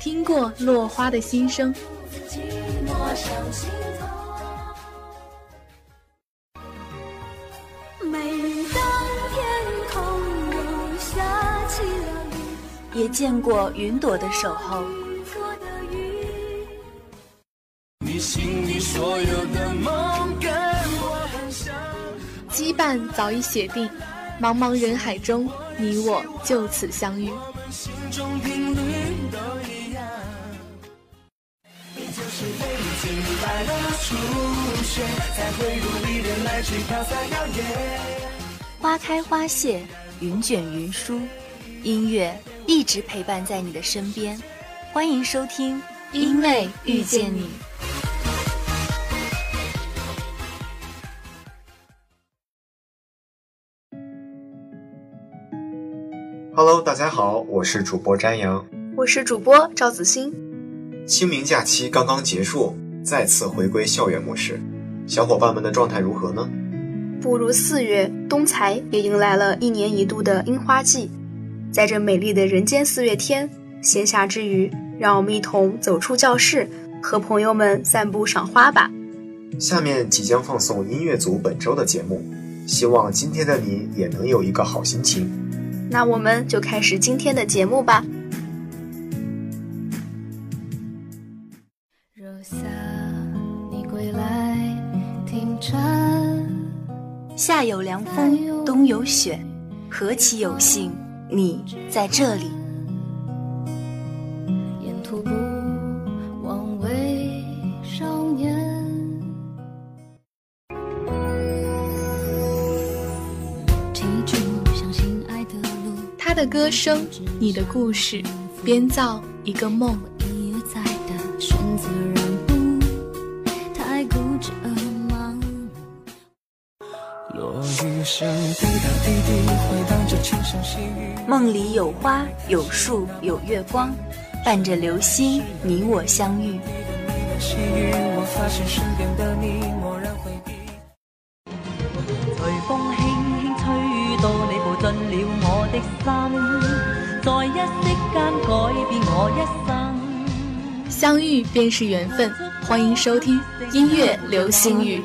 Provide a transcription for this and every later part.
听过落花的心声。也见过云朵的守候。你心里所有的梦，跟我很像羁绊早已写定，茫茫人海中，你我就此相遇。花开花谢，云卷云舒，音乐一直陪伴在你的身边。欢迎收听《因为遇见你》。Hello，大家好，我是主播詹阳，我是主播赵子欣。清明假期刚刚结束，再次回归校园模式，小伙伴们的状态如何呢？步入四月，东财也迎来了一年一度的樱花季。在这美丽的人间四月天，闲暇之余，让我们一同走出教室，和朋友们散步赏花吧。下面即将放送音乐组本周的节目，希望今天的你也能有一个好心情。那我们就开始今天的节目吧。若夏你归来听蝉，夏有凉风，冬有雪，何其有幸你在这里。歌声，你的故事，编造一个梦。梦里有花有树有月光，伴着流星，你我相遇。我发现身边的你的心，在一息间改变我一生。相遇便是缘分，欢迎收听音乐流星雨。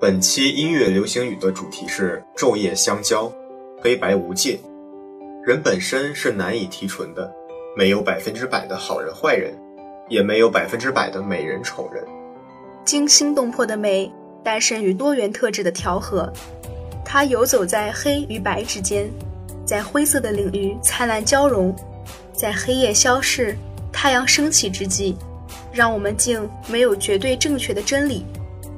本期音乐流行语的主题是昼夜相交，黑白无界。人本身是难以提纯的，没有百分之百的好人坏人，也没有百分之百的美人丑人。惊心动魄的美，诞生于多元特质的调和。它游走在黑与白之间，在灰色的领域灿烂交融，在黑夜消逝、太阳升起之际，让我们竟没有绝对正确的真理。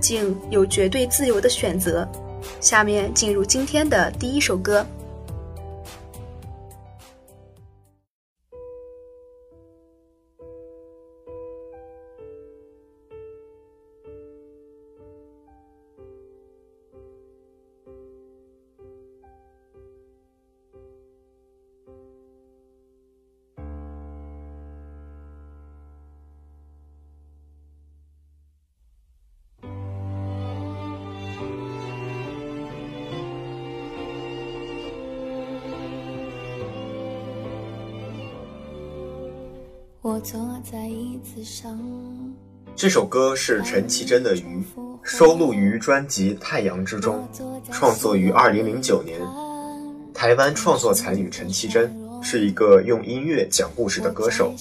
竟有绝对自由的选择。下面进入今天的第一首歌。坐在椅子上。这首歌是陈绮贞的《鱼》，收录于专辑《太阳之中》，创作于2009年。台湾创作才女陈绮贞是一个用音乐讲故事的歌手，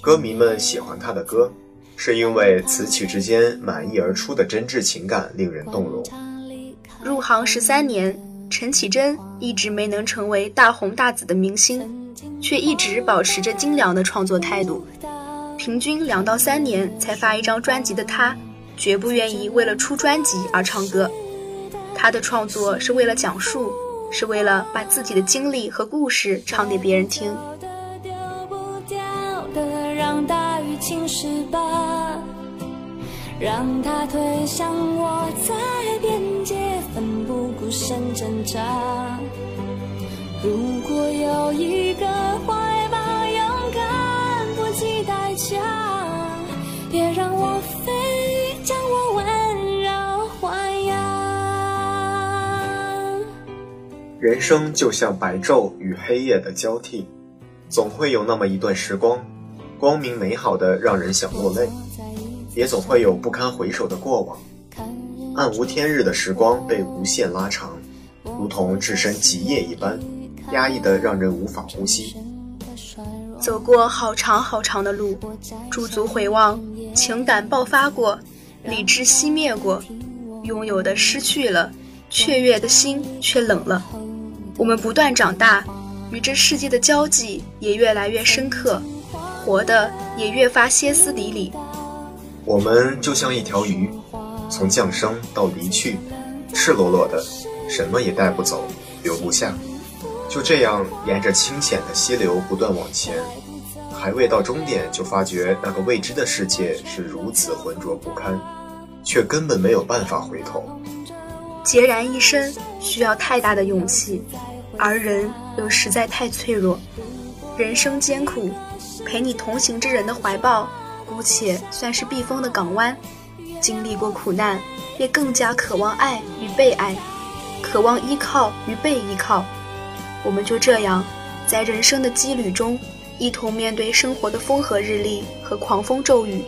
歌迷们喜欢她的歌，是因为词曲之间满溢而出的真挚情感令人动容。入行十三年，陈绮贞一直没能成为大红大紫的明星，却一直保持着精良的创作态度。平均两到三年才发一张专辑的他，绝不愿意为了出专辑而唱歌。他的创作是为了讲述，是为了把自己的经历和故事唱给别人听。丢不掉的，让大雨侵蚀吧，让它推向我，在边界奋不顾身挣扎。如果有一个人生就像白昼与黑夜的交替，总会有那么一段时光，光明美好的让人想落泪，也总会有不堪回首的过往。暗无天日的时光被无限拉长，如同置身极夜一般，压抑的让人无法呼吸。走过好长好长的路，驻足回望，情感爆发过，理智熄灭过，拥有的失去了，雀跃的心却冷了。我们不断长大，与这世界的交际也越来越深刻，活的也越发歇斯底里。我们就像一条鱼。从降生到离去，赤裸裸的，什么也带不走，留不下。就这样沿着清浅的溪流不断往前，还未到终点，就发觉那个未知的世界是如此浑浊不堪，却根本没有办法回头。孑然一身需要太大的勇气，而人又实在太脆弱。人生艰苦，陪你同行之人的怀抱，姑且算是避风的港湾。经历过苦难，也更加渴望爱与被爱，渴望依靠与被依靠。我们就这样，在人生的羁旅中，一同面对生活的风和日丽和狂风骤雨。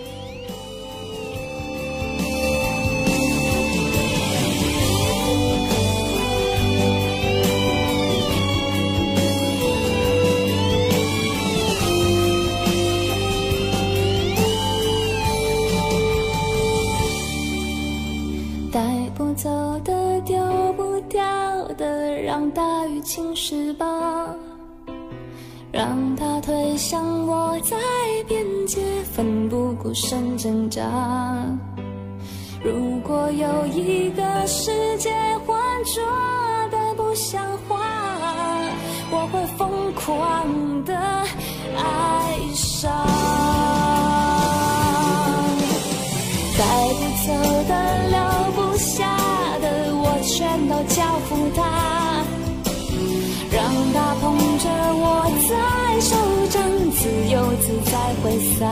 挥洒。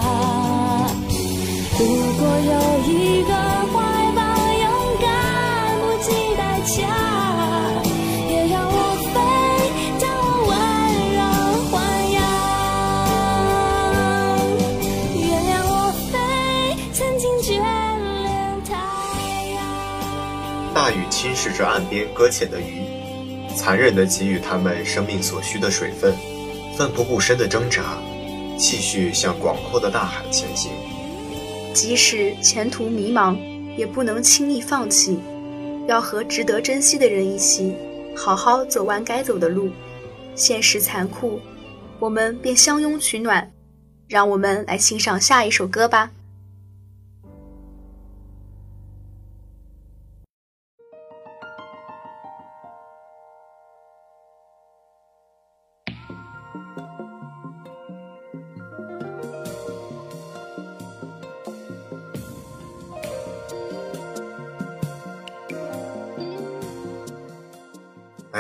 如果有一个怀抱，勇敢不计代价，别让我飞，将我温柔豢养。原谅我飞，曾经眷恋太阳。大雨侵蚀着岸边搁浅的鱼。残忍地给予它们生命所需的水分，奋不顾身地挣扎，继续向广阔的大海前行。即使前途迷茫，也不能轻易放弃，要和值得珍惜的人一起，好好走完该走的路。现实残酷，我们便相拥取暖。让我们来欣赏下一首歌吧。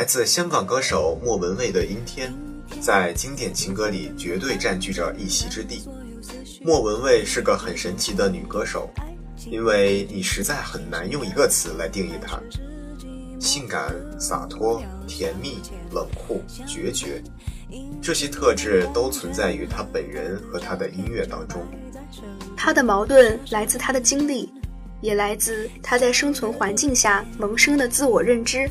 自香港歌手莫文蔚的《阴天》，在经典情歌里绝对占据着一席之地。莫文蔚是个很神奇的女歌手，因为你实在很难用一个词来定义她：性感、洒脱、甜蜜、冷酷、决绝，这些特质都存在于她本人和她的音乐当中。她的矛盾来自她的经历，也来自她在生存环境下萌生的自我认知。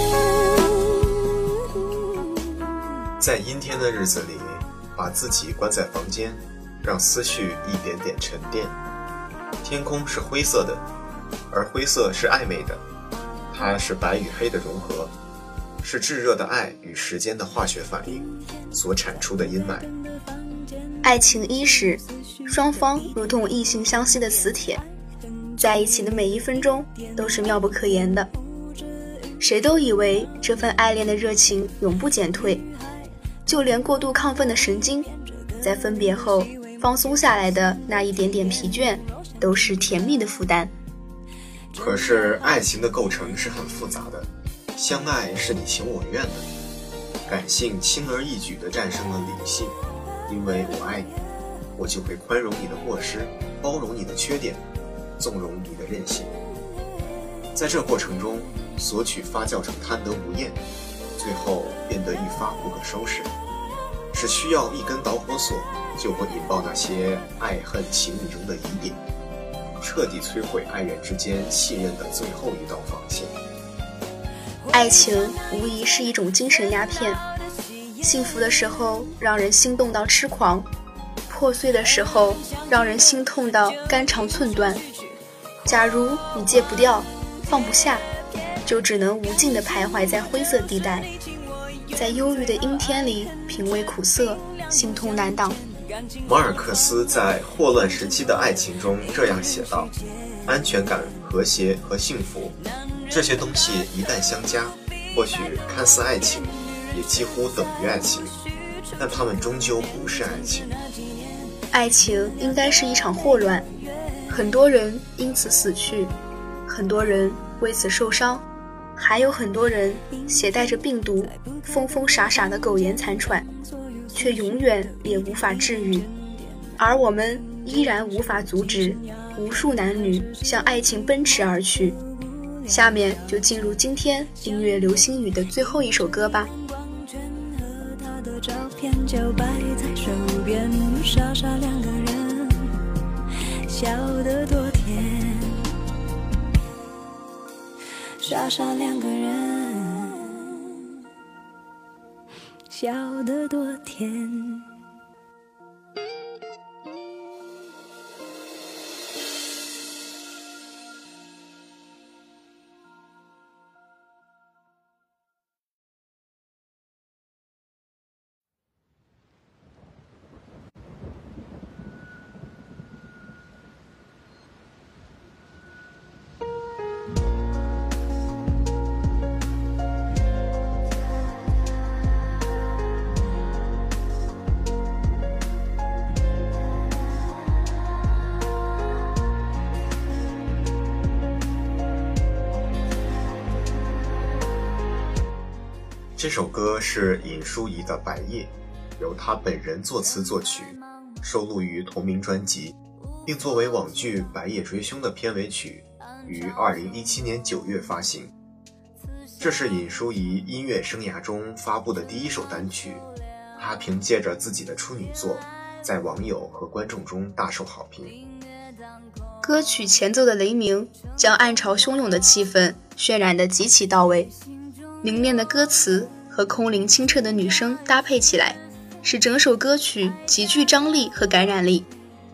在阴天的日子里，把自己关在房间，让思绪一点点沉淀。天空是灰色的，而灰色是暧昧的，它是白与黑的融合，是炙热的爱与时间的化学反应所产出的阴霾。爱情伊始，双方如同异性相吸的磁铁，在一起的每一分钟都是妙不可言的。谁都以为这份爱恋的热情永不减退，就连过度亢奋的神经，在分别后放松下来的那一点点疲倦，都是甜蜜的负担。可是爱情的构成是很复杂的，相爱是你情我愿的，感性轻而易举地战胜了理性，因为我爱你，我就会宽容你的过失，包容你的缺点，纵容你的任性。在这过程中，索取发酵成贪得无厌，最后变得一发不可收拾。只需要一根导火索，就会引爆那些爱恨情侣中的疑点，彻底摧毁爱人之间信任的最后一道防线。爱情无疑是一种精神鸦片，幸福的时候让人心动到痴狂，破碎的时候让人心痛到肝肠寸断。假如你戒不掉。放不下，就只能无尽地徘徊在灰色地带，在忧郁的阴天里品味苦涩，心痛难当。马尔克斯在《霍乱时期的爱情》中这样写道：“安全感、和谐和幸福，这些东西一旦相加，或许看似爱情，也几乎等于爱情，但它们终究不是爱情。爱情应该是一场霍乱，很多人因此死去。”很多人为此受伤，还有很多人携带着病毒，疯疯傻傻的苟延残喘，却永远也无法治愈。而我们依然无法阻止无数男女向爱情奔驰而去。下面就进入今天音乐流星雨的最后一首歌吧。笑得多甜。傻傻两个人，笑得多甜。这首歌是尹淑仪的《白夜》，由她本人作词作曲，收录于同名专辑，并作为网剧《白夜追凶》的片尾曲，于二零一七年九月发行。这是尹淑仪音乐生涯中发布的第一首单曲，她凭借着自己的处女作，在网友和观众中大受好评。歌曲前奏的雷鸣，将暗潮汹涌的气氛渲染得极其到位。凝练的歌词和空灵清澈的女声搭配起来，使整首歌曲极具张力和感染力。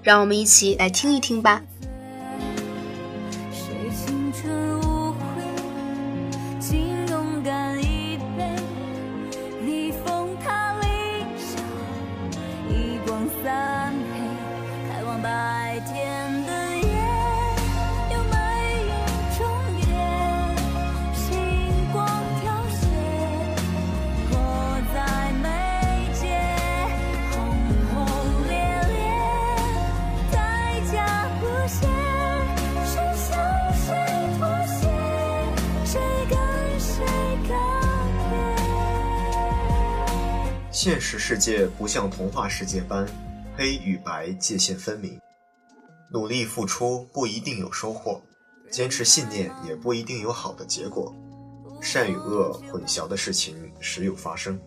让我们一起来听一听吧。现实世界不像童话世界般黑与白界限分明，努力付出不一定有收获，坚持信念也不一定有好的结果，善与恶混淆的事情时有发生。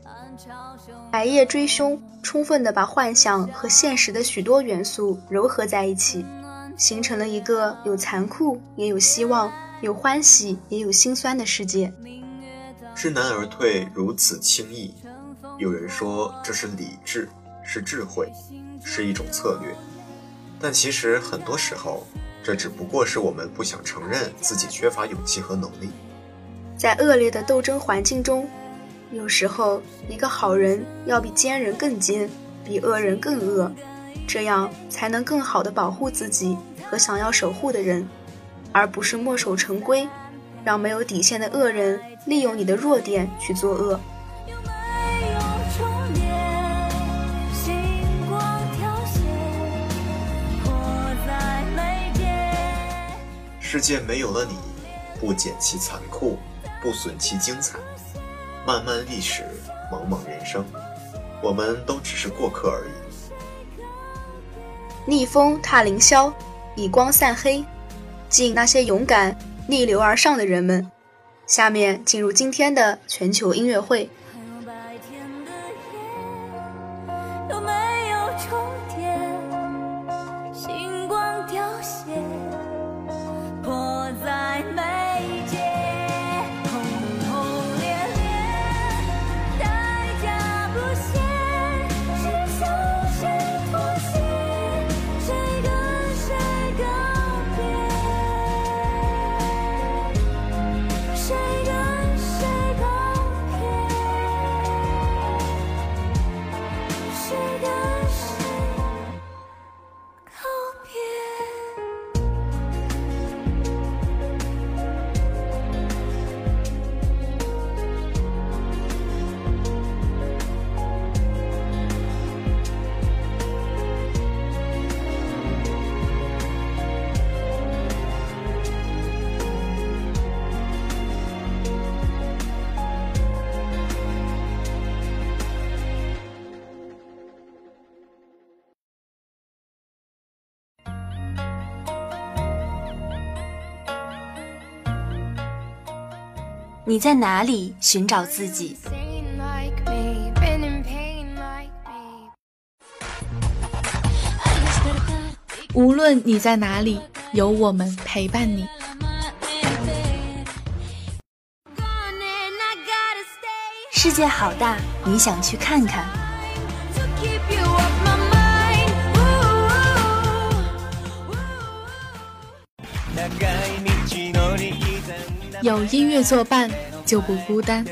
白夜追凶，充分的把幻想和现实的许多元素糅合在一起，形成了一个有残酷也有希望、有欢喜也有心酸的世界。知难而退如此轻易。有人说这是理智，是智慧，是一种策略，但其实很多时候，这只不过是我们不想承认自己缺乏勇气和能力。在恶劣的斗争环境中，有时候一个好人要比奸人更奸，比恶人更恶，这样才能更好的保护自己和想要守护的人，而不是墨守成规，让没有底线的恶人利用你的弱点去作恶。世界没有了你，不减其残酷，不损其精彩。漫漫历史，茫茫人生，我们都只是过客而已。逆风踏凌霄，以光散黑，敬那些勇敢逆流而上的人们。下面进入今天的全球音乐会。你在哪里寻找自己？无论你在哪里，有我们陪伴你。世界好大，你想去看看？有音乐作伴，就不孤单。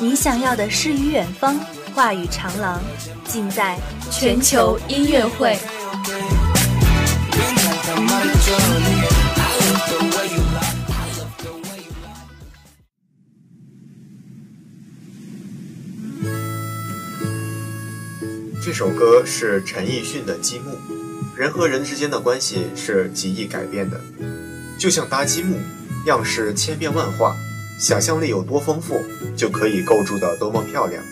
你想要的诗与远方，话语长廊，尽在全球音乐会。这首歌是陈奕迅的《积木》。人和人之间的关系是极易改变的，就像搭积木，样式千变万化，想象力有多丰富，就可以构筑得多么漂亮。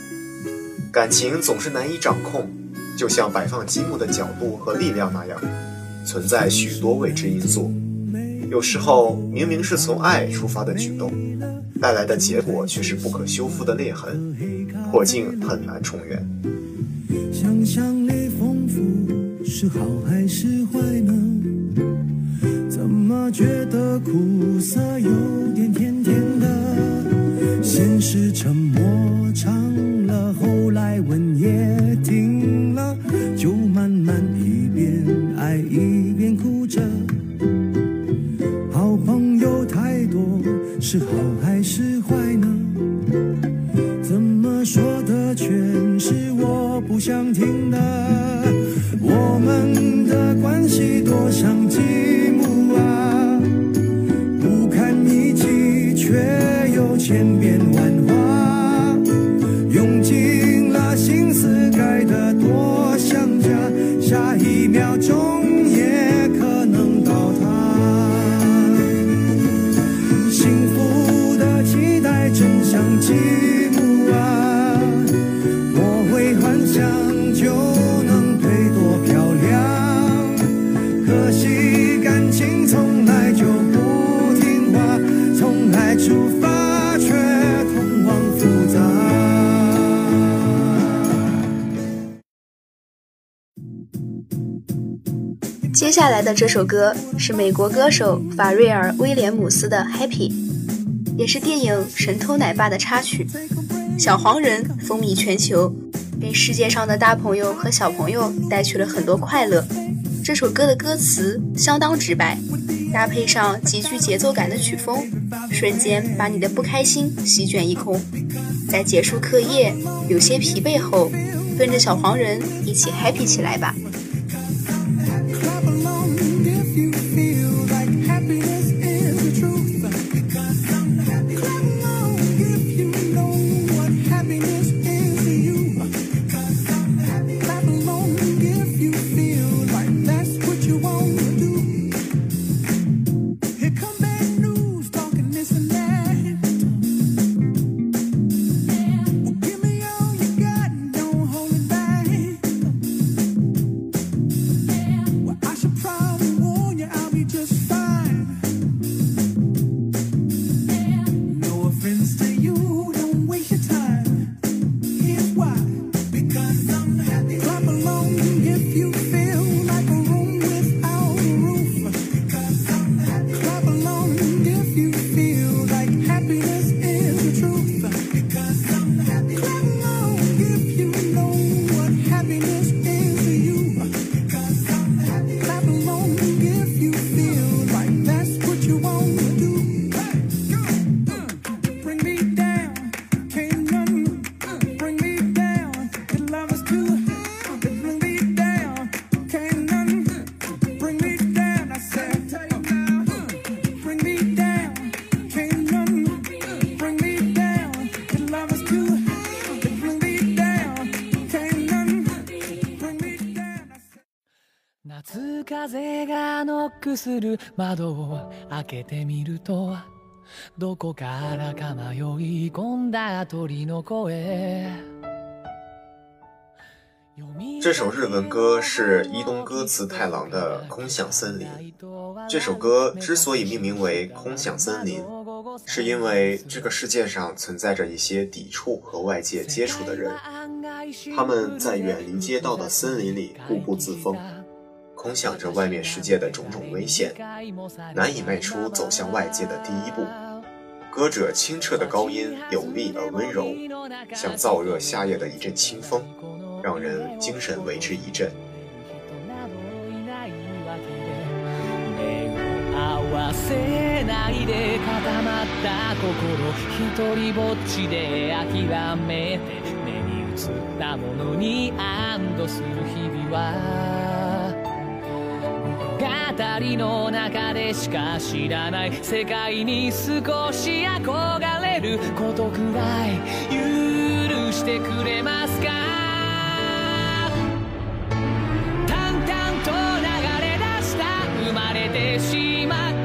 感情总是难以掌控，就像摆放积木的角度和力量那样，存在许多未知因素。有时候明明是从爱出发的举动，带来的结果却是不可修复的裂痕，破镜很难重圆。是好还是坏呢？怎么觉得苦涩有点甜甜的？先是沉默长了，后来吻也停这首歌是美国歌手法瑞尔·威廉姆斯的《Happy》，也是电影《神偷奶爸》的插曲。小黄人风靡全球，给世界上的大朋友和小朋友带去了很多快乐。这首歌的歌词相当直白，搭配上极具节奏感的曲风，瞬间把你的不开心席卷一空。在结束课业、有些疲惫后，跟着小黄人一起 happy 起来吧。風がノックする窓を開けてみるとどこからか迷い込んだ鳥の声这首日文歌是伊东歌词太郎的《空想森林》。这首歌之所以命名为《空想森林》，是因为这个世界上存在着一些抵触和外界接触的人，他们在远离街道的森林里固步自封。 空想着外面世界的种种危险，难以迈出走向外界的第一步。歌者清澈的高音有力而温柔，像燥热夏夜的一阵清风，让人精神为之一振。二人の中でしか知らない世界に少し憧れることくらい許してくれますか？淡々と流れ出した生まれてしまった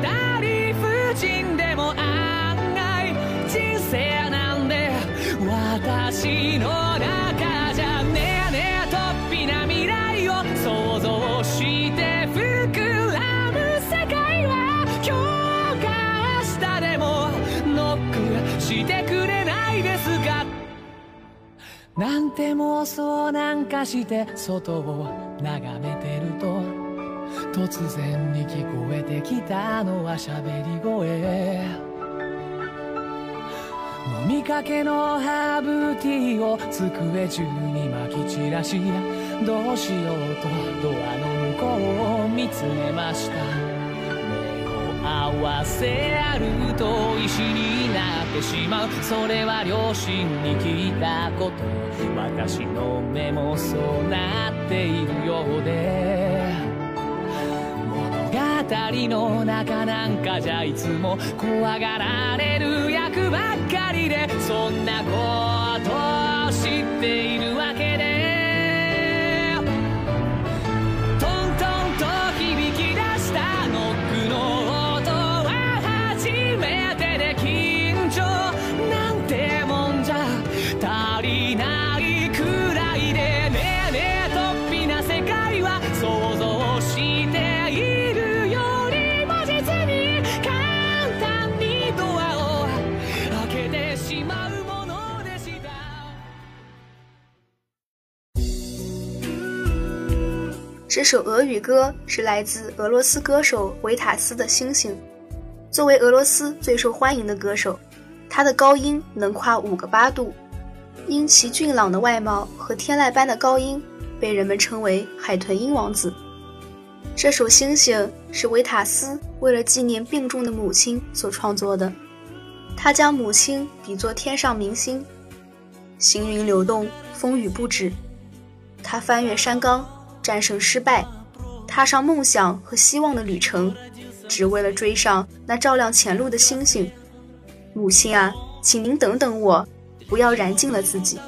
なんて妄想なんかして外を眺めてると突然に聞こえてきたのは喋り声。飲みかけのハーブティーを机中にまき散らしどうしようとドアの向こうを見つめました。合わせあると石になってしまう。それは両親に聞いたこと。私の目もそうなっているようで。物語の中なんかじゃいつも怖がられる役ばっかりで。そんなことを知っているわ首俄语歌是来自俄罗斯歌手维塔斯的《星星》。作为俄罗斯最受欢迎的歌手，他的高音能跨五个八度，因其俊朗的外貌和天籁般的高音，被人们称为“海豚音王子”。这首《星星》是维塔斯为了纪念病重的母亲所创作的。他将母亲比作天上明星，行云流动，风雨不止。他翻越山岗，战胜失败，踏上梦想和希望的旅程，只为了追上那照亮前路的星星。母亲啊，请您等等我，不要燃尽了自己。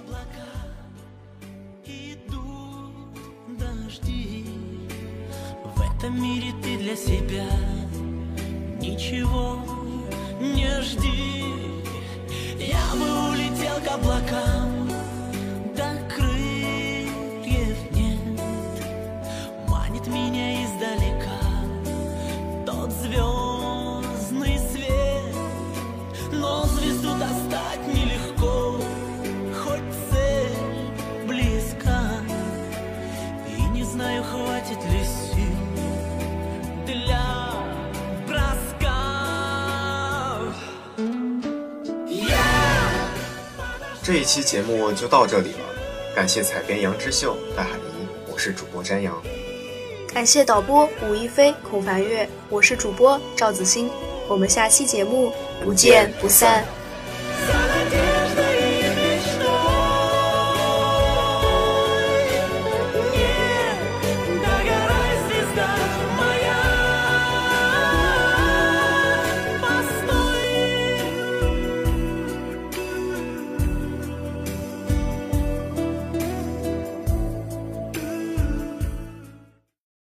这一期节目就到这里了，感谢采编杨之秀、戴海怡，我是主播詹阳；感谢导播吴一飞、孔凡月，我是主播赵子欣。我们下期节目不见不散。